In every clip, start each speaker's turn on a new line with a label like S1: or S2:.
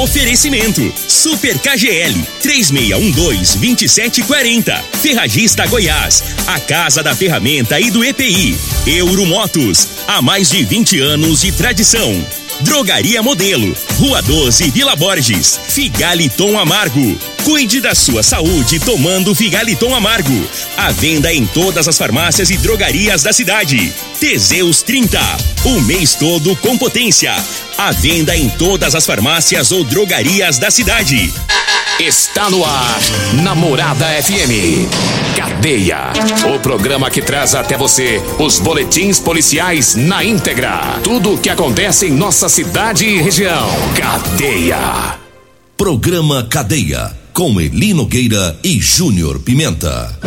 S1: Oferecimento: Super KGL 3612-2740. Ferragista Goiás, a Casa da Ferramenta e do EPI. Euromotos, há mais de 20 anos de tradição. Drogaria Modelo, Rua 12, Vila Borges. Figaliton Amargo. Cuide da sua saúde tomando Figaliton Amargo. A venda em todas as farmácias e drogarias da cidade. Teseus 30. O mês todo com potência. A venda em todas as farmácias ou drogarias da cidade.
S2: Está no ar, Namorada FM. Cadeia. O programa que traz até você os boletins policiais na íntegra. Tudo o que acontece em nossa cidade e região. Cadeia.
S3: Programa Cadeia. Com Eli Nogueira e Júnior Pimenta.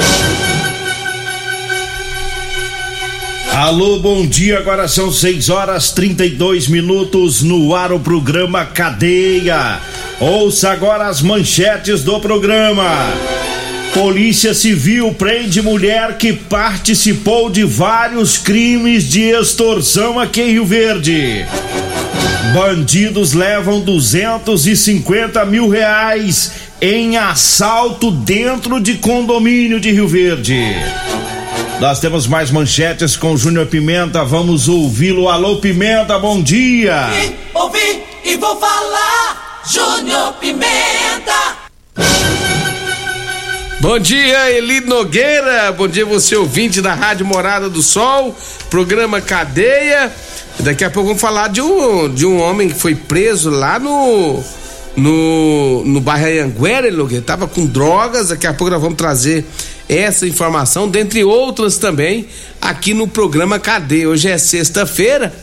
S4: Alô, bom dia. Agora são 6 horas 32 minutos no ar o programa Cadeia. Ouça agora as manchetes do programa. Polícia Civil prende mulher que participou de vários crimes de extorsão aqui em Rio Verde. Bandidos levam 250 mil reais em assalto dentro de condomínio de Rio Verde. Nós temos mais manchetes com o Júnior Pimenta. Vamos ouvi-lo. Alô, Pimenta, bom dia.
S5: E, ouvi e vou falar. Júnior Pimenta.
S6: Bom dia, Eli Nogueira. Bom dia, você ouvinte da Rádio Morada do Sol, programa Cadeia. Daqui a pouco vamos falar de um, de um homem que foi preso lá no no, no bairro Eli Nogueira. Tava com drogas. Daqui a pouco nós vamos trazer essa informação, dentre outras também, aqui no programa Cadeia. Hoje é sexta-feira.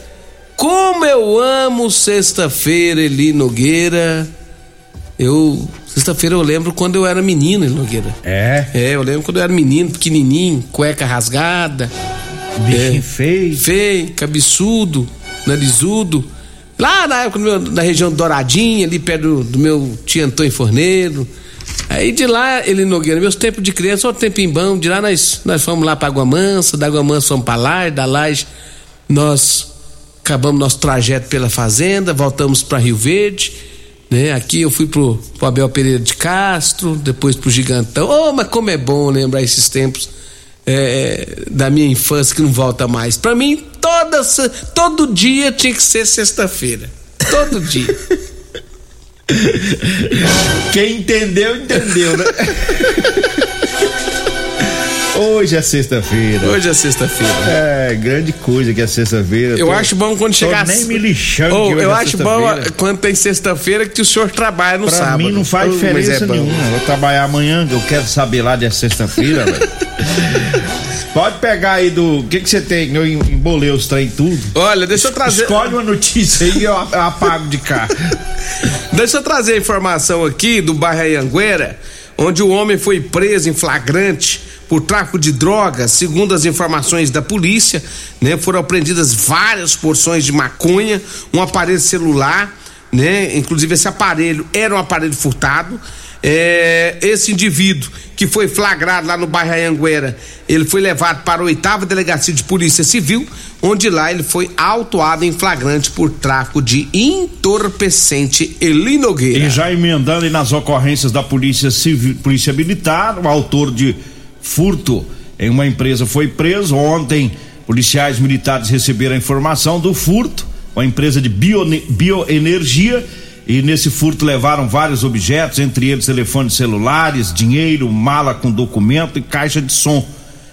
S6: Como eu amo sexta-feira, Eli Nogueira. Eu. Sexta-feira eu lembro quando eu era menino, Eli Nogueira.
S4: É?
S6: É, eu lembro quando eu era menino, pequenininho, cueca rasgada.
S4: Bichinho
S6: É.
S4: feio.
S6: Feio, cabeçudo, narizudo. Lá na época, meu- na região Douradinha, ali perto do, do meu tio Antônio Forneiro. Aí de lá, ele Nogueira, meus tempos de criança, só tempinho bom. De lá nós, nós fomos lá pra Água Mansa, da Água Mansa fomos pra Laje, da Laje nós acabamos nosso trajeto pela fazenda, voltamos pra Rio Verde. Né? Aqui eu fui pro, pro Abel Pereira de Castro, depois pro Gigantão. Oh, mas como é bom lembrar esses tempos é, da minha infância que não volta mais. Pra mim, toda, todo dia tinha que ser sexta-feira. Todo dia.
S4: Quem entendeu, entendeu, né? Hoje é sexta-feira.
S6: Hoje é sexta-feira.
S4: É, grande coisa que é sexta-feira.
S6: Eu
S4: Tô-
S6: acho bom quando chegar.
S4: nem me lixando
S6: Oh, eu
S4: é
S6: acho bom quando tem sexta-feira que o senhor trabalha no
S4: Pra
S6: sábado.
S4: mim não faz
S6: mas
S4: diferença
S6: é
S4: nenhuma. Eu vou trabalhar amanhã, eu quero saber lá de sexta-feira, velho. Pode pegar aí do. O que que você tem? Eu embolei os trem tudo.
S6: Olha, deixa eu trazer.
S4: Escolhe uma notícia aí e eu apago de cá.
S6: Deixa eu trazer a informação aqui do bairro Anhanguera, onde o homem foi preso em flagrante por tráfico de drogas. Segundo as informações da polícia, né, foram apreendidas várias porções de maconha, um aparelho celular, né? Inclusive esse aparelho era um aparelho furtado. É, esse indivíduo que foi flagrado lá no bairro Anhanguera, ele foi levado para a oitava delegacia de polícia civil, onde lá ele foi autuado em flagrante por tráfico de entorpecente Eli Nogueira.
S4: E já emendando aí nas ocorrências da Polícia Civil, Polícia Militar, o autor de furto em uma empresa foi preso. Ontem, policiais militares receberam a informação do furto, uma empresa de bioenergia. E nesse furto levaram vários objetos, entre eles telefones celulares, dinheiro, mala com documento e caixa de som.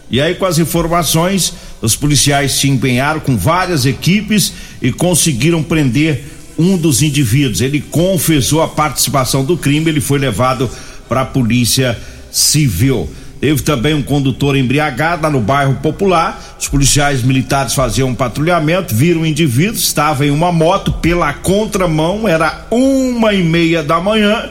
S4: E aí, com as informações, os policiais se empenharam com várias equipes e conseguiram prender um dos indivíduos. Ele confessou a participação do crime, ele foi levado para a polícia civil. Teve também um condutor embriagado lá no bairro Popular. Os policiais militares faziam um patrulhamento, viram o indivíduo, estava em uma moto pela contramão, era uma e meia da manhã.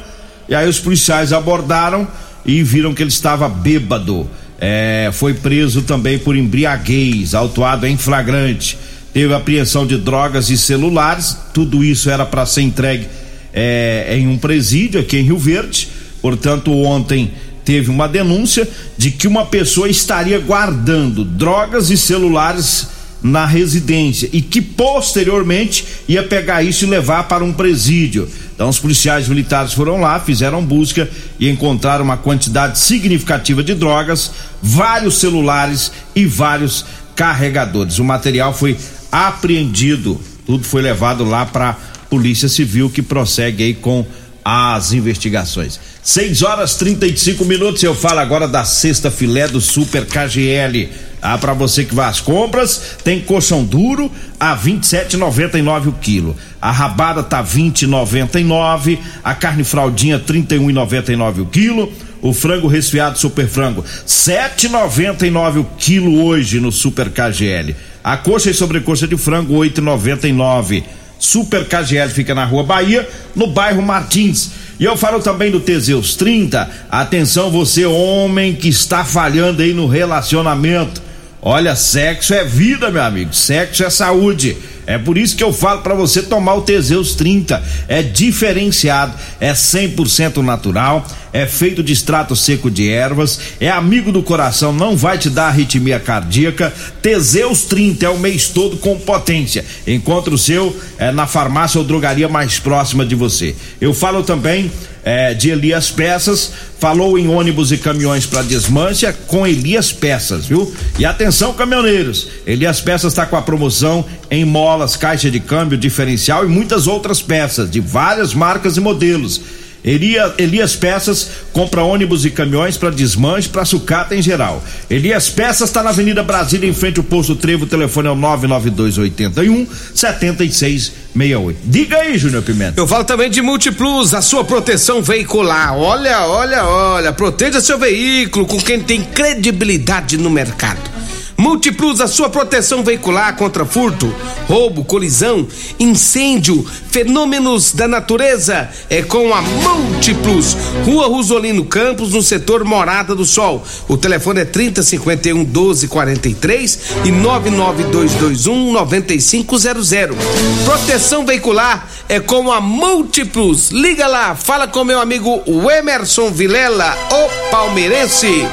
S4: E aí os policiais abordaram e viram que ele estava bêbado. É, foi preso também por embriaguez, autuado em flagrante. Teve apreensão de drogas e celulares. Tudo isso era para ser entregue é, em um presídio aqui em Rio Verde. Portanto, ontem teve uma denúncia de que uma pessoa estaria guardando drogas e celulares na residência e que posteriormente ia pegar isso e levar para um presídio. Então os policiais militares foram lá, fizeram busca e encontraram uma quantidade significativa de drogas, vários celulares e vários carregadores. O material foi apreendido, tudo foi levado lá para Polícia Civil que prossegue aí com as investigações. 6 horas 35 minutos. Eu falo agora da sexta filé do Super KGL. Ah, para você que vai às compras, tem colchão duro a 27,99 o quilo. A rabada tá 20,99, a carne fraldinha 31,99 o quilo. O frango resfriado super frango 7,99 o quilo hoje no Super KGL. A coxa e sobrecoxa de frango 8,99. Super KGL fica na Rua Bahia, no bairro Martins. E eu falo também do Teseus 30. Atenção, você homem que está falhando aí no relacionamento. Olha, sexo é vida, meu amigo. Sexo é saúde. É por isso que eu falo para você tomar o Teseus 30. É diferenciado, é 100% natural, é feito de extrato seco de ervas, é amigo do coração, não vai te dar arritmia cardíaca. Teseus 30 é o mês todo com potência. Encontre o seu é, na farmácia ou drogaria mais próxima de você. Eu falo também é, de Elias Peças, falou em ônibus e caminhões para desmancha com Elias Peças, viu? E atenção, caminhoneiros, Elias Peças está com a promoção em molas, caixa de câmbio, diferencial e muitas outras peças de várias marcas e modelos. Elias, Elias Peças compra ônibus e caminhões para desmanche, para sucata em geral. Elias Peças está na Avenida Brasília, em frente ao posto Trevo. O telefone é o 99281 7668. Diga aí, Júnior Pimenta.
S6: Eu falo também de Multiplus, a sua proteção veicular. Olha, olha, olha. Proteja seu veículo com quem tem credibilidade no mercado. Multiplus, a sua proteção veicular contra furto, roubo, colisão, incêndio, fenômenos da natureza é com a Multiplus. Rua Rosolino Campos, no setor Morada do Sol. O telefone é 3051 1243 e 99221 9500. Proteção veicular é com a Multiplus. Liga lá, fala com meu amigo Emerson Vilela, o palmeirense.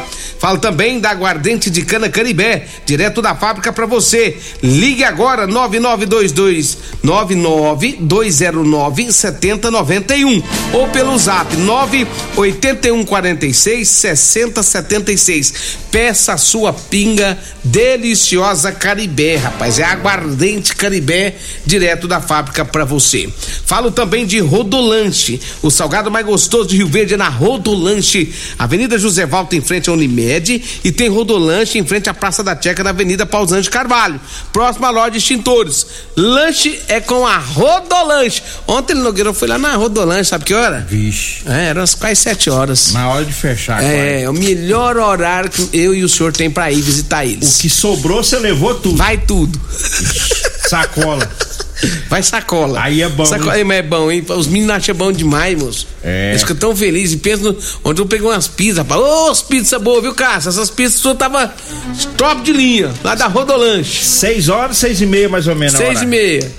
S6: Falo também da aguardente de cana Caribé, direto da fábrica para você. Ligue agora 9922 99209 7091 ou pelo Zap 98146 6076. Peça a sua pinga deliciosa Caribé, rapaz. É aguardente Caribé direto da fábrica para você. Falo também de Rodolanche, o salgado mais gostoso de Rio Verde é na Rodolanche, Avenida José Valto em frente ao Unimed e tem Rodolanche em frente à Praça da Checa na Avenida Pausante Carvalho, próximo à loja de extintores. Lanche é com a Rodolanche. Ontem ele Nogueira foi lá na Rodolanche, sabe que hora?
S4: Vixe.
S6: É, eram as quase sete horas.
S4: Na hora de fechar,
S6: É, o melhor horário que eu e o senhor tem pra ir visitar eles.
S4: O que sobrou, você levou tudo.
S6: Vai tudo.
S4: Sacola.
S6: Vai sacola.
S4: Aí é bom,
S6: Sacola,
S4: hein?
S6: mas é bom, hein? Os meninos acham bom demais, moço.
S4: É.
S6: Eles ficam tão felizes. E pensam, no- ontem eu peguei umas pizzas, rapaz. Ô, as pizzas boas, viu, Cássio? Essas pizzas só tava top de linha, lá da Rodolanche.
S4: Seis horas, seis e meia mais ou menos.
S6: Seis e meia.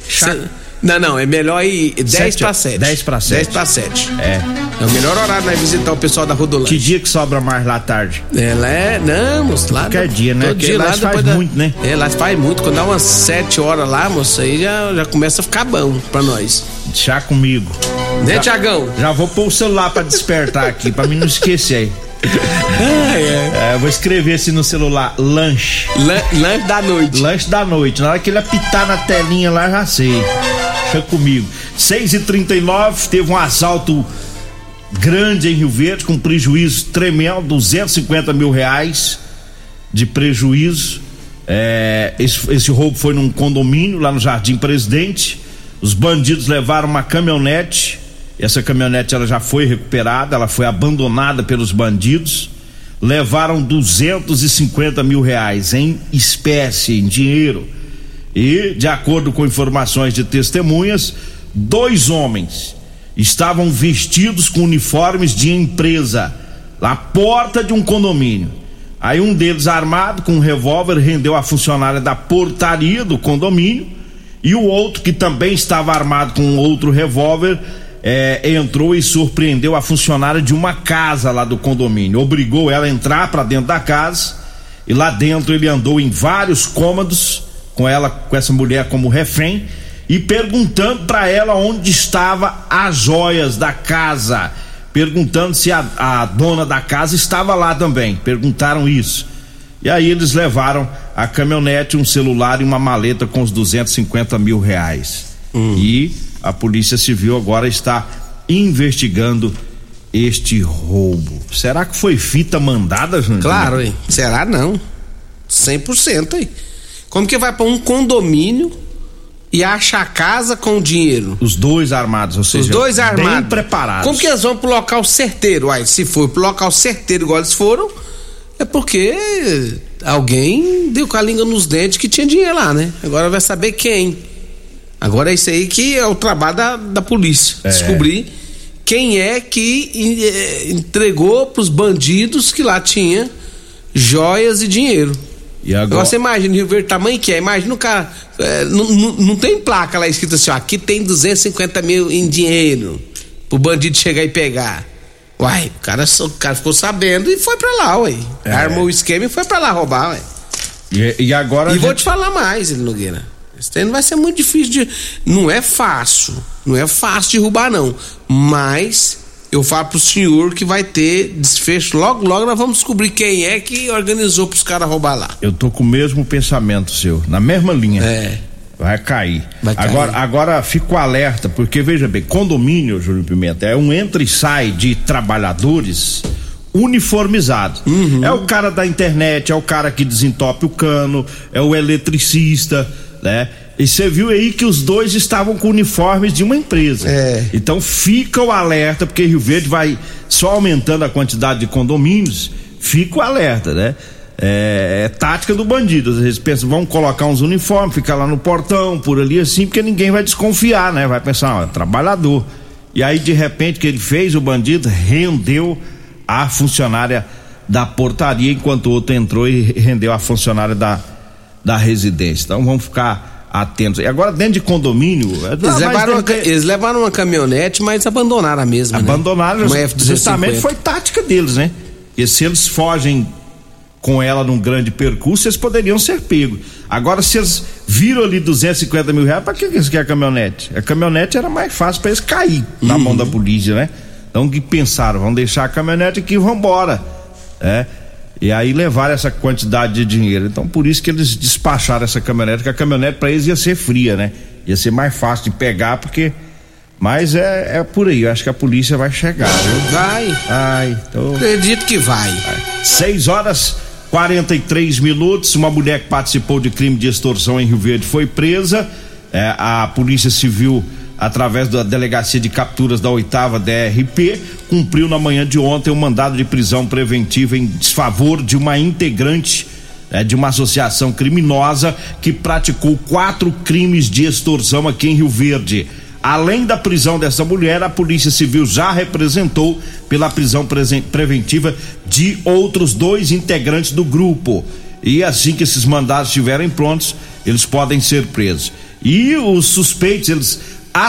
S6: Não, não, é melhor ir 10
S4: Sete-
S6: para 7.
S4: dez pra sete.
S6: 10 para 7.
S4: É.
S6: É o melhor horário nós visitar o pessoal da
S4: Que
S6: Rodolanche.
S4: dia que sobra mais lá à tarde?
S6: Ela é. Não, moço, lá.
S4: Qualquer dia, né?
S6: Todo
S4: Porque
S6: dia
S4: lá faz
S6: da-
S4: muito, né?
S6: É, lá faz muito. Quando dá umas 7 horas lá, moço, aí já, já começa a ficar bom pra nós.
S4: Chá comigo.
S6: Né,
S4: Já-
S6: Tiagão?
S4: Já vou pôr o celular pra despertar aqui, pra mim não esquecer. É, eu vou escrever assim no celular, lanche.
S6: Lan- Lanche da noite.
S4: Lanche da noite. Na hora que ele apitar na telinha lá, já sei. Deixa comigo. 6 e 39 teve um assalto grande em Rio Verde, com prejuízo tremendo, 250 mil reais de prejuízo. É, esse, esse roubo foi num condomínio lá no Jardim Presidente. Os bandidos levaram uma caminhonete. Essa caminhonete ela já foi recuperada, ela foi abandonada pelos bandidos. Levaram 250 mil reais em espécie, em dinheiro. E, de acordo com informações de testemunhas, dois homens estavam vestidos com uniformes de empresa na porta de um condomínio. Aí um deles, armado com um revólver, rendeu a funcionária da portaria do condomínio. E o outro, que também estava armado com um outro revólver, eh, entrou e surpreendeu a funcionária de uma casa lá do condomínio. Obrigou ela a entrar para dentro da casa. E lá dentro ele andou em vários cômodos com ela, com essa mulher como refém e perguntando para ela onde estava as joias da casa, perguntando se a, a dona da casa estava lá também. Perguntaram isso. E aí eles levaram a caminhonete, um celular e uma maleta com os 250 mil reais. Hum. E a Polícia Civil agora está investigando este roubo. Será que foi fita mandada,
S6: Jandir? Claro, hein? Será não? 100% aí. Como que vai para um condomínio e acha a casa com dinheiro?
S4: Os dois armados, ou seja,
S6: os dois armados.
S4: Bem preparados.
S6: Como que eles vão pro local certeiro? Uai, se for pro local certeiro igual eles foram, é porque alguém deu com a língua nos dentes que tinha dinheiro lá, né? Agora vai saber quem. Agora é isso aí que é o trabalho da, da polícia. É. Descobrir quem é que eh, entregou pros bandidos que lá tinha joias e dinheiro. E agora... Você imagina, Rio Verde, tamanho que é. Imagina o cara. É, não, não, não, tem placa lá escrito assim, ó, aqui tem 250 mil em dinheiro. Pro bandido chegar e pegar. Uai, o cara, o cara ficou sabendo e foi pra lá, ué. É. Armou o esquema e foi pra lá roubar, ué.
S4: E, e agora.
S6: E gente... vou te falar mais, Nogueira. Esse treino vai ser muito difícil de. Não é fácil. Não é fácil de roubar, não. Mas eu falo pro senhor que vai ter desfecho. Logo, logo nós vamos descobrir quem é que organizou pros caras roubar lá.
S4: Eu tô com o mesmo pensamento seu, na mesma linha.
S6: É.
S4: Vai cair. Vai cair. Agora, agora fico alerta, porque veja bem, condomínio, Júlio Pimenta, é um entra e sai de trabalhadores uniformizados. Uhum. É o cara da internet, é o cara que desentope o cano, é o eletricista, né? E você viu aí que os dois estavam com uniformes de uma empresa.
S6: É.
S4: Então fica o alerta, porque Rio Verde vai só aumentando a quantidade de condomínios, fica o alerta, né? É, é tática do bandido. Às vezes pensam, vamos colocar uns uniformes, ficar lá no portão, por ali assim, porque ninguém vai desconfiar, né? Vai pensar, ó, é trabalhador. E aí, de repente, que ele fez, o bandido rendeu a funcionária da portaria, enquanto o outro entrou e rendeu a funcionária da, da residência. Então vamos ficar atentos. E agora dentro de condomínio.
S6: É, eles, levaram, uma, eles levaram uma caminhonete, mas abandonaram a mesma.
S4: Né? Abandonaram, né? justamente foi tática deles, né? E se eles fogem com ela num grande percurso, eles poderiam ser pegos. Agora, se eles viram ali 250 mil reais, para que eles querem a caminhonete? A caminhonete era mais fácil para eles cair na mão da polícia, né? Então, o que pensaram? Vamos deixar a caminhonete aqui e vamos embora. É e aí levaram essa quantidade de dinheiro. Então por isso que eles despacharam essa caminhonete, que a caminhonete para eles ia ser fria, né? Ia ser mais fácil de pegar, porque. Mas é, é por aí, eu acho que a polícia vai chegar, viu?
S6: Vai.
S4: Ai, tô...
S6: Acredito que vai.
S4: Seis horas 43 minutos. Uma mulher que participou de crime de extorsão em Rio Verde foi presa. É, a Polícia Civil através da Delegacia de Capturas da oitava DRP, cumpriu na manhã de ontem um mandado de prisão preventiva em desfavor de uma integrante é, de uma associação criminosa que praticou quatro crimes de extorsão aqui em Rio Verde. Além da prisão dessa mulher, a Polícia Civil já representou pela prisão preventiva de outros dois integrantes do grupo. E assim que esses mandados estiverem prontos, eles podem ser presos. E os suspeitos, eles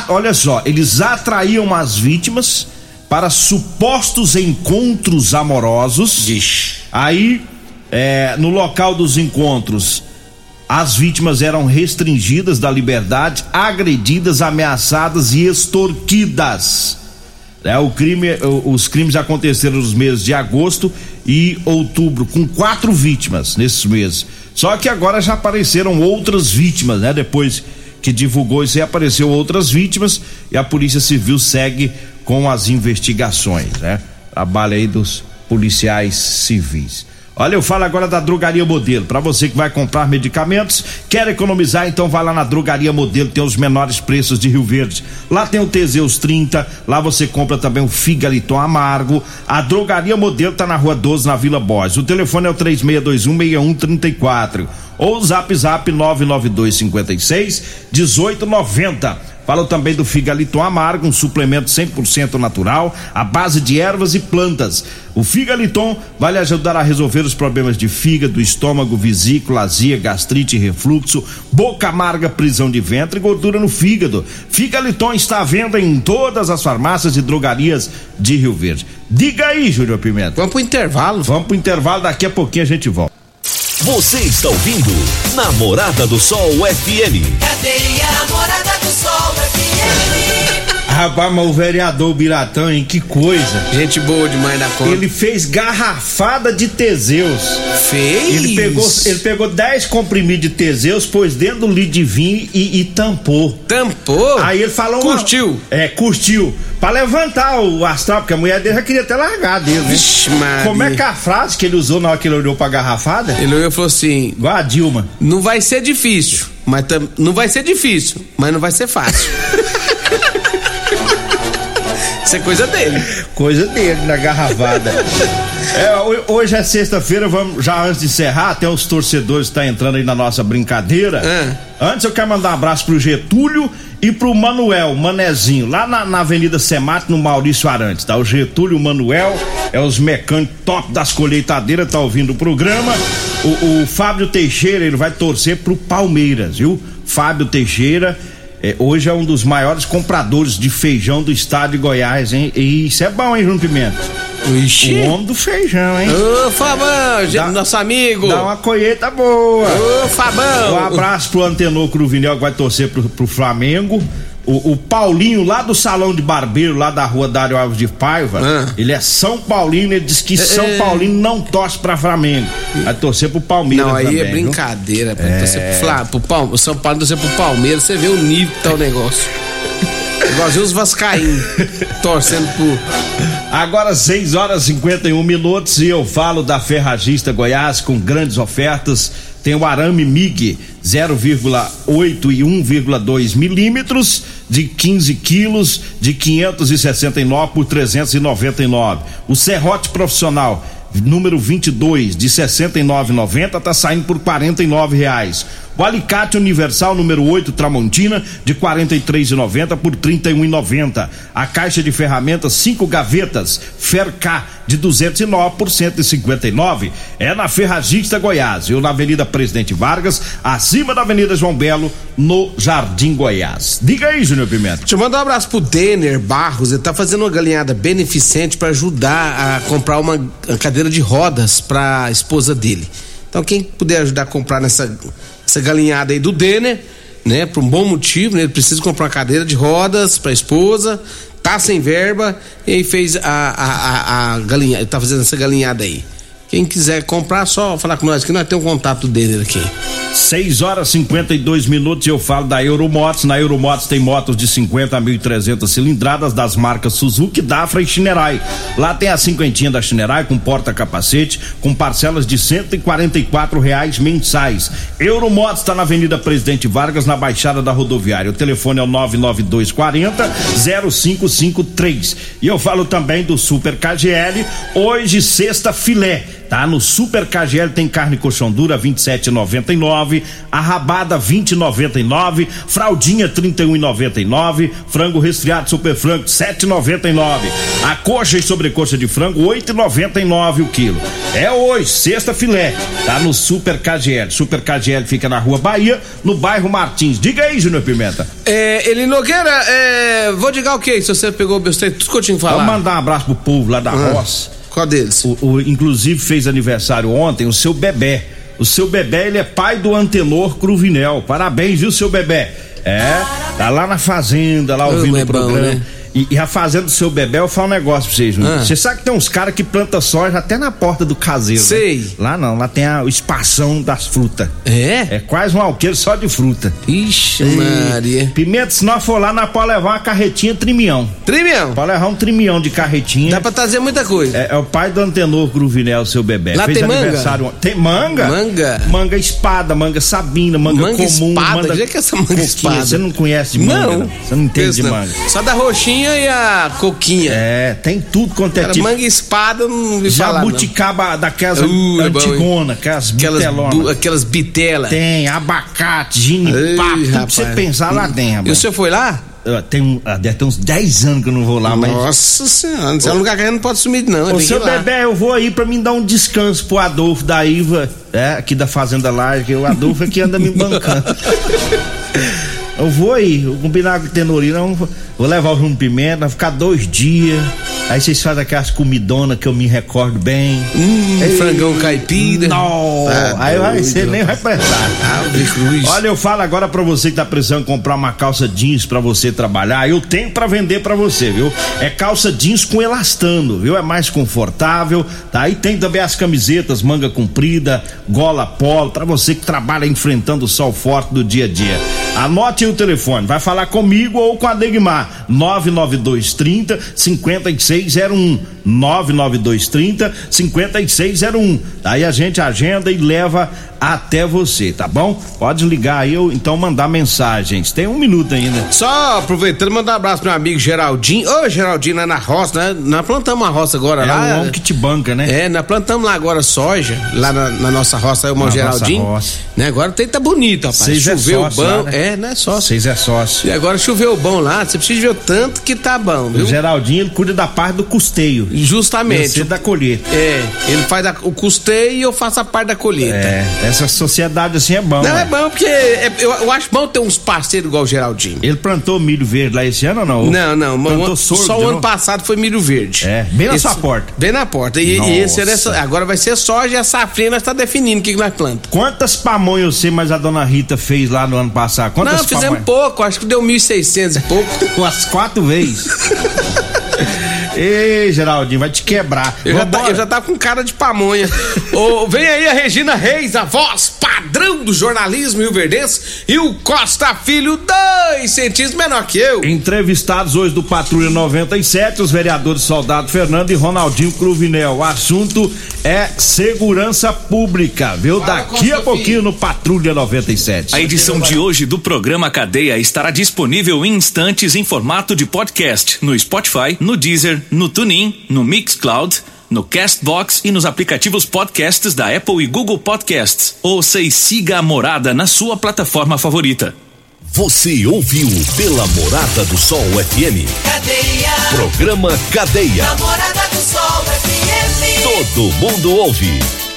S4: olha só, eles atraíam as vítimas para supostos encontros amorosos.
S6: Ixi.
S4: Aí, é, no local dos encontros, as vítimas eram restringidas da liberdade, agredidas, ameaçadas e extorquidas. É, o crime, os crimes aconteceram nos meses de agosto e outubro, com quatro vítimas nesses meses. Só que agora já apareceram outras vítimas, né? Depois que divulgou isso e apareceu outras vítimas e a Polícia Civil segue com as investigações, né? Trabalho aí dos policiais civis. Olha, eu falo agora da Drogaria Modelo. Para você que vai comprar medicamentos, quer economizar, então vai lá na Drogaria Modelo, tem os menores preços de Rio Verde. Lá tem o Teseus 30, lá você compra também o Figaliton Amargo. A Drogaria Modelo tá na Rua 12, na Vila Borges. O telefone é o 36216134 ou zap zap 99256 1890. Falo também do Figaliton Amargo, um suplemento 100% natural, à base de ervas e plantas. O Figaliton vai lhe ajudar a resolver os problemas de fígado, estômago, vesícula, azia, gastrite, refluxo, boca amarga, prisão de ventre e gordura no fígado. Figaliton está à venda em todas as farmácias e drogarias de Rio Verde. Diga aí, Júlio Pimenta.
S6: Vamos pro intervalo.
S4: Vamos pro intervalo, daqui a pouquinho a gente volta.
S3: Você está ouvindo Namorada do Sol FM.
S5: Cadeia Namorada do Sol FM.
S4: Rapaz, mas o vereador Biratão, hein? Que coisa.
S6: Gente boa demais da conta.
S4: Ele fez garrafada de Teseus.
S6: fez.
S4: Ele pegou, ele pegou 10 comprimidos de Teseus, pôs dentro do litro de vinho e, e tampou.
S6: Tampou.
S4: Aí ele falou uma-
S6: Curtiu.
S4: É, curtiu. Pra levantar o astral, porque a mulher dele já queria até largar dele, né?
S6: Vixe, Maria.
S4: Como é que a frase que ele usou na hora que ele olhou pra garrafada?
S6: Ele olhou e falou assim:
S4: Igual a Dilma.
S6: não vai ser difícil, mas tam- não vai ser difícil, mas não vai ser fácil. Isso é coisa dele.
S4: Coisa dele na garrafada. É, ho- hoje é sexta-feira, vamos já antes de encerrar, até os torcedores estão entrando aí na nossa brincadeira.
S6: É.
S4: Antes eu quero mandar um abraço pro Getúlio e pro Manuel, Manezinho, lá na, na Avenida Semate, no Maurício Arantes, tá? O Getúlio o Manuel é os mecânicos top das colheitadeiras, tá ouvindo o programa. O, o Fábio Teixeira, ele vai torcer pro Palmeiras, viu? Fábio Teixeira. É, hoje é um dos maiores compradores de feijão do estado de Goiás, hein? E isso é bom, hein, João Pimenta?
S6: Ixi.
S4: O homem do feijão, hein?
S6: Ô, Fabão,
S4: Dá-
S6: nosso amigo.
S4: Dá uma colheita boa.
S6: Ô, Fabão.
S4: Um abraço pro Antenor Cruvinel que vai torcer pro, pro Flamengo. O, o Paulinho, lá do Salão de Barbeiro, lá da rua Dário Alves de Paiva,
S6: Ah.
S4: ele é São Paulino, ele diz que São
S6: É.
S4: Paulino não torce pra Flamengo. Vai torcer pro Palmeiras
S6: Não, aí
S4: também,
S6: é brincadeira, pô. Torcer pro, Flá, pro Palme- o São Paulo torcer pro Palmeiras, você vê o nível que tá o negócio. Igualzinho os Vascaínos torcendo pro.
S4: Agora 6 horas e 51 minutos e eu falo da Ferragista Goiás com grandes ofertas. Tem o arame MIG 0,8 e 1,2 milímetros de 15 quilos de 569 por 399. O serrote profissional número 22 de 69,90 tá saindo por 49 reais. O alicate universal número 8 Tramontina de 43,90 por 31,90. A caixa de ferramentas 5 gavetas Fercar de 209 por 159 é na Ferragista Goiás, ou na Avenida Presidente Vargas, acima da Avenida João Belo, no Jardim Goiás. Diga aí, Júnior Pimenta.
S6: Deixa eu mandar um abraço pro Denner Barros. Ele tá fazendo uma galinhada beneficente pra ajudar a comprar uma cadeira de rodas pra esposa dele. Então, quem puder ajudar a comprar nessa essa galinhada aí do Denner, né, por um bom motivo, né, ele precisa comprar uma cadeira de rodas pra esposa, tá sem verba e fez a, a, a, a galinha, tá fazendo essa galinhada aí. Quem quiser comprar, só falar com nós que nós temos um contato dele aqui.
S4: 6 horas e 52 minutos eu falo da Euromotos. Na Euromotos tem motos de 50 a 1.300 cilindradas das marcas Suzuki, Dafra e Shinerai. Lá tem a cinquentinha da Shinerai com porta-capacete, com parcelas de 144 reais mensais. Euromotos está na Avenida Presidente Vargas, na Baixada da Rodoviária. O telefone é o 99240 0553. E eu falo também do Super KGL. Hoje, sexta filé. Tá no Super KGL tem carne colchão dura 27,99, a rabada 20,99, fraldinha 31,99, frango resfriado super frango 7,99, a coxa e sobrecoxa de frango 8,99 o quilo. É hoje, sexta filé, tá no Super KGL. Super KGL fica na Rua Bahia, no bairro Martins. Diga aí, Júnior Pimenta.
S6: É, ele Nogueira, é, vou dizer o que se você pegou o besteira, tudo que eu tinha que falar.
S4: Vamos mandar um abraço pro povo lá da
S6: Ah,
S4: roça.
S6: Qual deles?
S4: O, o- inclusive fez aniversário ontem o seu bebê. O seu bebê, ele é pai do Antenor Cruvinel. Parabéns, viu, seu bebê? É, tá lá na fazenda, lá ouvindo o
S6: bom,
S4: programa.
S6: né?
S4: E, e a fazenda do seu bebê, eu falo um negócio pra vocês.
S6: Ah.
S4: Você sabe que tem uns caras que plantam soja até na porta do caseiro. né?
S6: Sei.
S4: Lá não, lá tem a, o espação das frutas.
S6: É?
S4: É quase um alqueiro só de fruta.
S6: Ixi, Maria.
S4: Pimenta, se nós for lá, nós pode levar uma carretinha trimião.
S6: Trimião,
S4: Pode levar um trimião de carretinha.
S6: dá pra trazer muita coisa.
S4: É, é o pai do Antenor Gruvinel, seu bebê.
S6: Lá
S4: Fez
S6: tem manga?
S4: aniversário ontem. Tem manga?
S6: Manga?
S4: Manga espada, manga sabina, manga,
S6: Manga
S4: comum.
S6: espada?
S4: manga...
S6: Que é que é essa manga espada?
S4: Você não conhece de manga?
S6: Não.
S4: Você não entende de manga.
S6: Só da roxinha e a coquinha.
S4: É, tem tudo quanto é
S6: Cara,
S4: tipo.
S6: manga e espada não vi falar. não.
S4: Jabuticaba daquelas
S6: Uh, é
S4: antigona, aquelas
S6: Aquelas,
S4: bitelonas.
S6: aquelas bitelas.
S4: Tem abacate, ginipapo, tudo pra
S6: rapaz.
S4: você pensar lá tem,
S6: E o senhor foi lá?
S4: Tem, um- ah, deve ter uns 10 anos que eu não vou lá, mas.
S6: Nossa senhora, se é um lugar que a gente não pode sumir, não.
S4: Ô,
S6: tem que
S4: seu bebê, eu vou aí pra mim dar um descanso pro Adolfo da Iva, é, aqui da Fazenda Larga, que o Adolfo é que anda me bancando. Eu vou aí, eu combinar com o Tenorina, vou, levar o Juno Pimenta, vai ficar dois dias. Aí vocês fazem aquelas comidonas que eu me recordo bem.
S6: Hum, frangão caipira.
S4: Não,
S6: Tá
S4: aí vai, você nem vai prestar.
S6: Cruz.
S4: Olha, eu falo agora pra você que tá precisando comprar uma calça jeans pra você trabalhar, eu tenho pra vender pra você, viu? É calça jeans com elastano, viu? É mais confortável, tá? Aí tem também as camisetas manga comprida, gola polo, pra você que trabalha enfrentando o sol forte do dia a dia. Anote o telefone, vai falar comigo ou com a Degmar, 99230 5601, 99230 5601. Aí a gente agenda e leva até você, tá bom? Pode ligar aí ou então mandar mensagens. Tem um minuto ainda.
S6: Só aproveitando, mandar um abraço pro meu amigo Geraldinho. Ô, Geraldinho, lá na roça, né? Nós plantamos uma roça agora
S4: É
S6: lá.
S4: o homem que te banca, né?
S6: É, nós plantamos lá agora soja, lá na, na nossa roça, aí o irmão Geraldinho.
S4: nossa roça.
S6: Né, agora tem tá bonito, rapaz.
S4: Vocês é
S6: Choveu
S4: sócio
S6: bom.
S4: lá, né?
S6: É, não é sócio.
S4: Vocês é sócio.
S6: E agora choveu bom lá, você precisa ver o tanto que tá bom,
S4: O
S6: viu?
S4: Geraldinho ele cuida da parte do custeio.
S6: Justamente.
S4: Você da colheita.
S6: É, ele faz a- o custeio e eu faço a parte da colheita.
S4: É, essa sociedade assim é bom.
S6: Não,
S4: né?
S6: é bom porque é- eu, eu acho bom ter uns parceiros igual o Geraldinho.
S4: Ele plantou milho verde lá esse ano ou não?
S6: Não, não,
S4: Plantou
S6: o-
S4: sorgo
S6: só o ano passado foi milho verde.
S4: É, bem na sua porta.
S6: Bem na porta. E, e esse ano é agora vai ser soja e a safrinha nós tá definindo o que, que nós plantamos.
S4: Quantas pamonhas você mais a dona Rita fez lá no ano passado? Quantas
S6: Não, fizemos pouco, acho que deu 1.600 e pouco.
S4: Umas quatro vezes. Ei, Geraldinho, vai te quebrar.
S6: Eu já, tá, eu já tava com cara de pamonha. Ô, vem aí a Regina Reis, a voz padrão do jornalismo rio-verdense, e o Costa Filho, dois centímetros menor que eu.
S4: Entrevistados hoje do Patrulha 97, os vereadores Soldado Fernando e Ronaldinho Cruvinel. O assunto é segurança pública, viu?
S6: Fala,
S4: Daqui
S6: Costa
S4: a pouquinho no Patrulha 97.
S1: A edição de hoje do programa Cadeia estará disponível em instantes em formato de podcast no Spotify, no Deezer, no TuneIn, no Mixcloud, no Castbox e nos aplicativos podcasts da Apple e Google Podcasts. Ouça e siga a morada na sua plataforma favorita.
S3: Você ouviu pela Morada do Sol FM.
S5: Cadeia.
S3: Programa Cadeia.
S5: Namorada do Sol FM.
S3: Todo mundo ouve.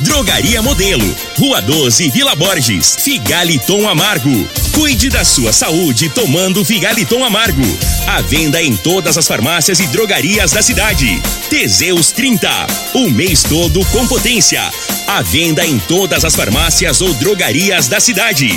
S1: Drogaria Modelo, Rua 12, Vila Borges. Figaliton Amargo. Cuide da sua saúde tomando Figaliton Amargo. À venda em todas as farmácias e drogarias da cidade. Teseus 30, o mês todo com potência. À venda em todas as farmácias ou drogarias da cidade.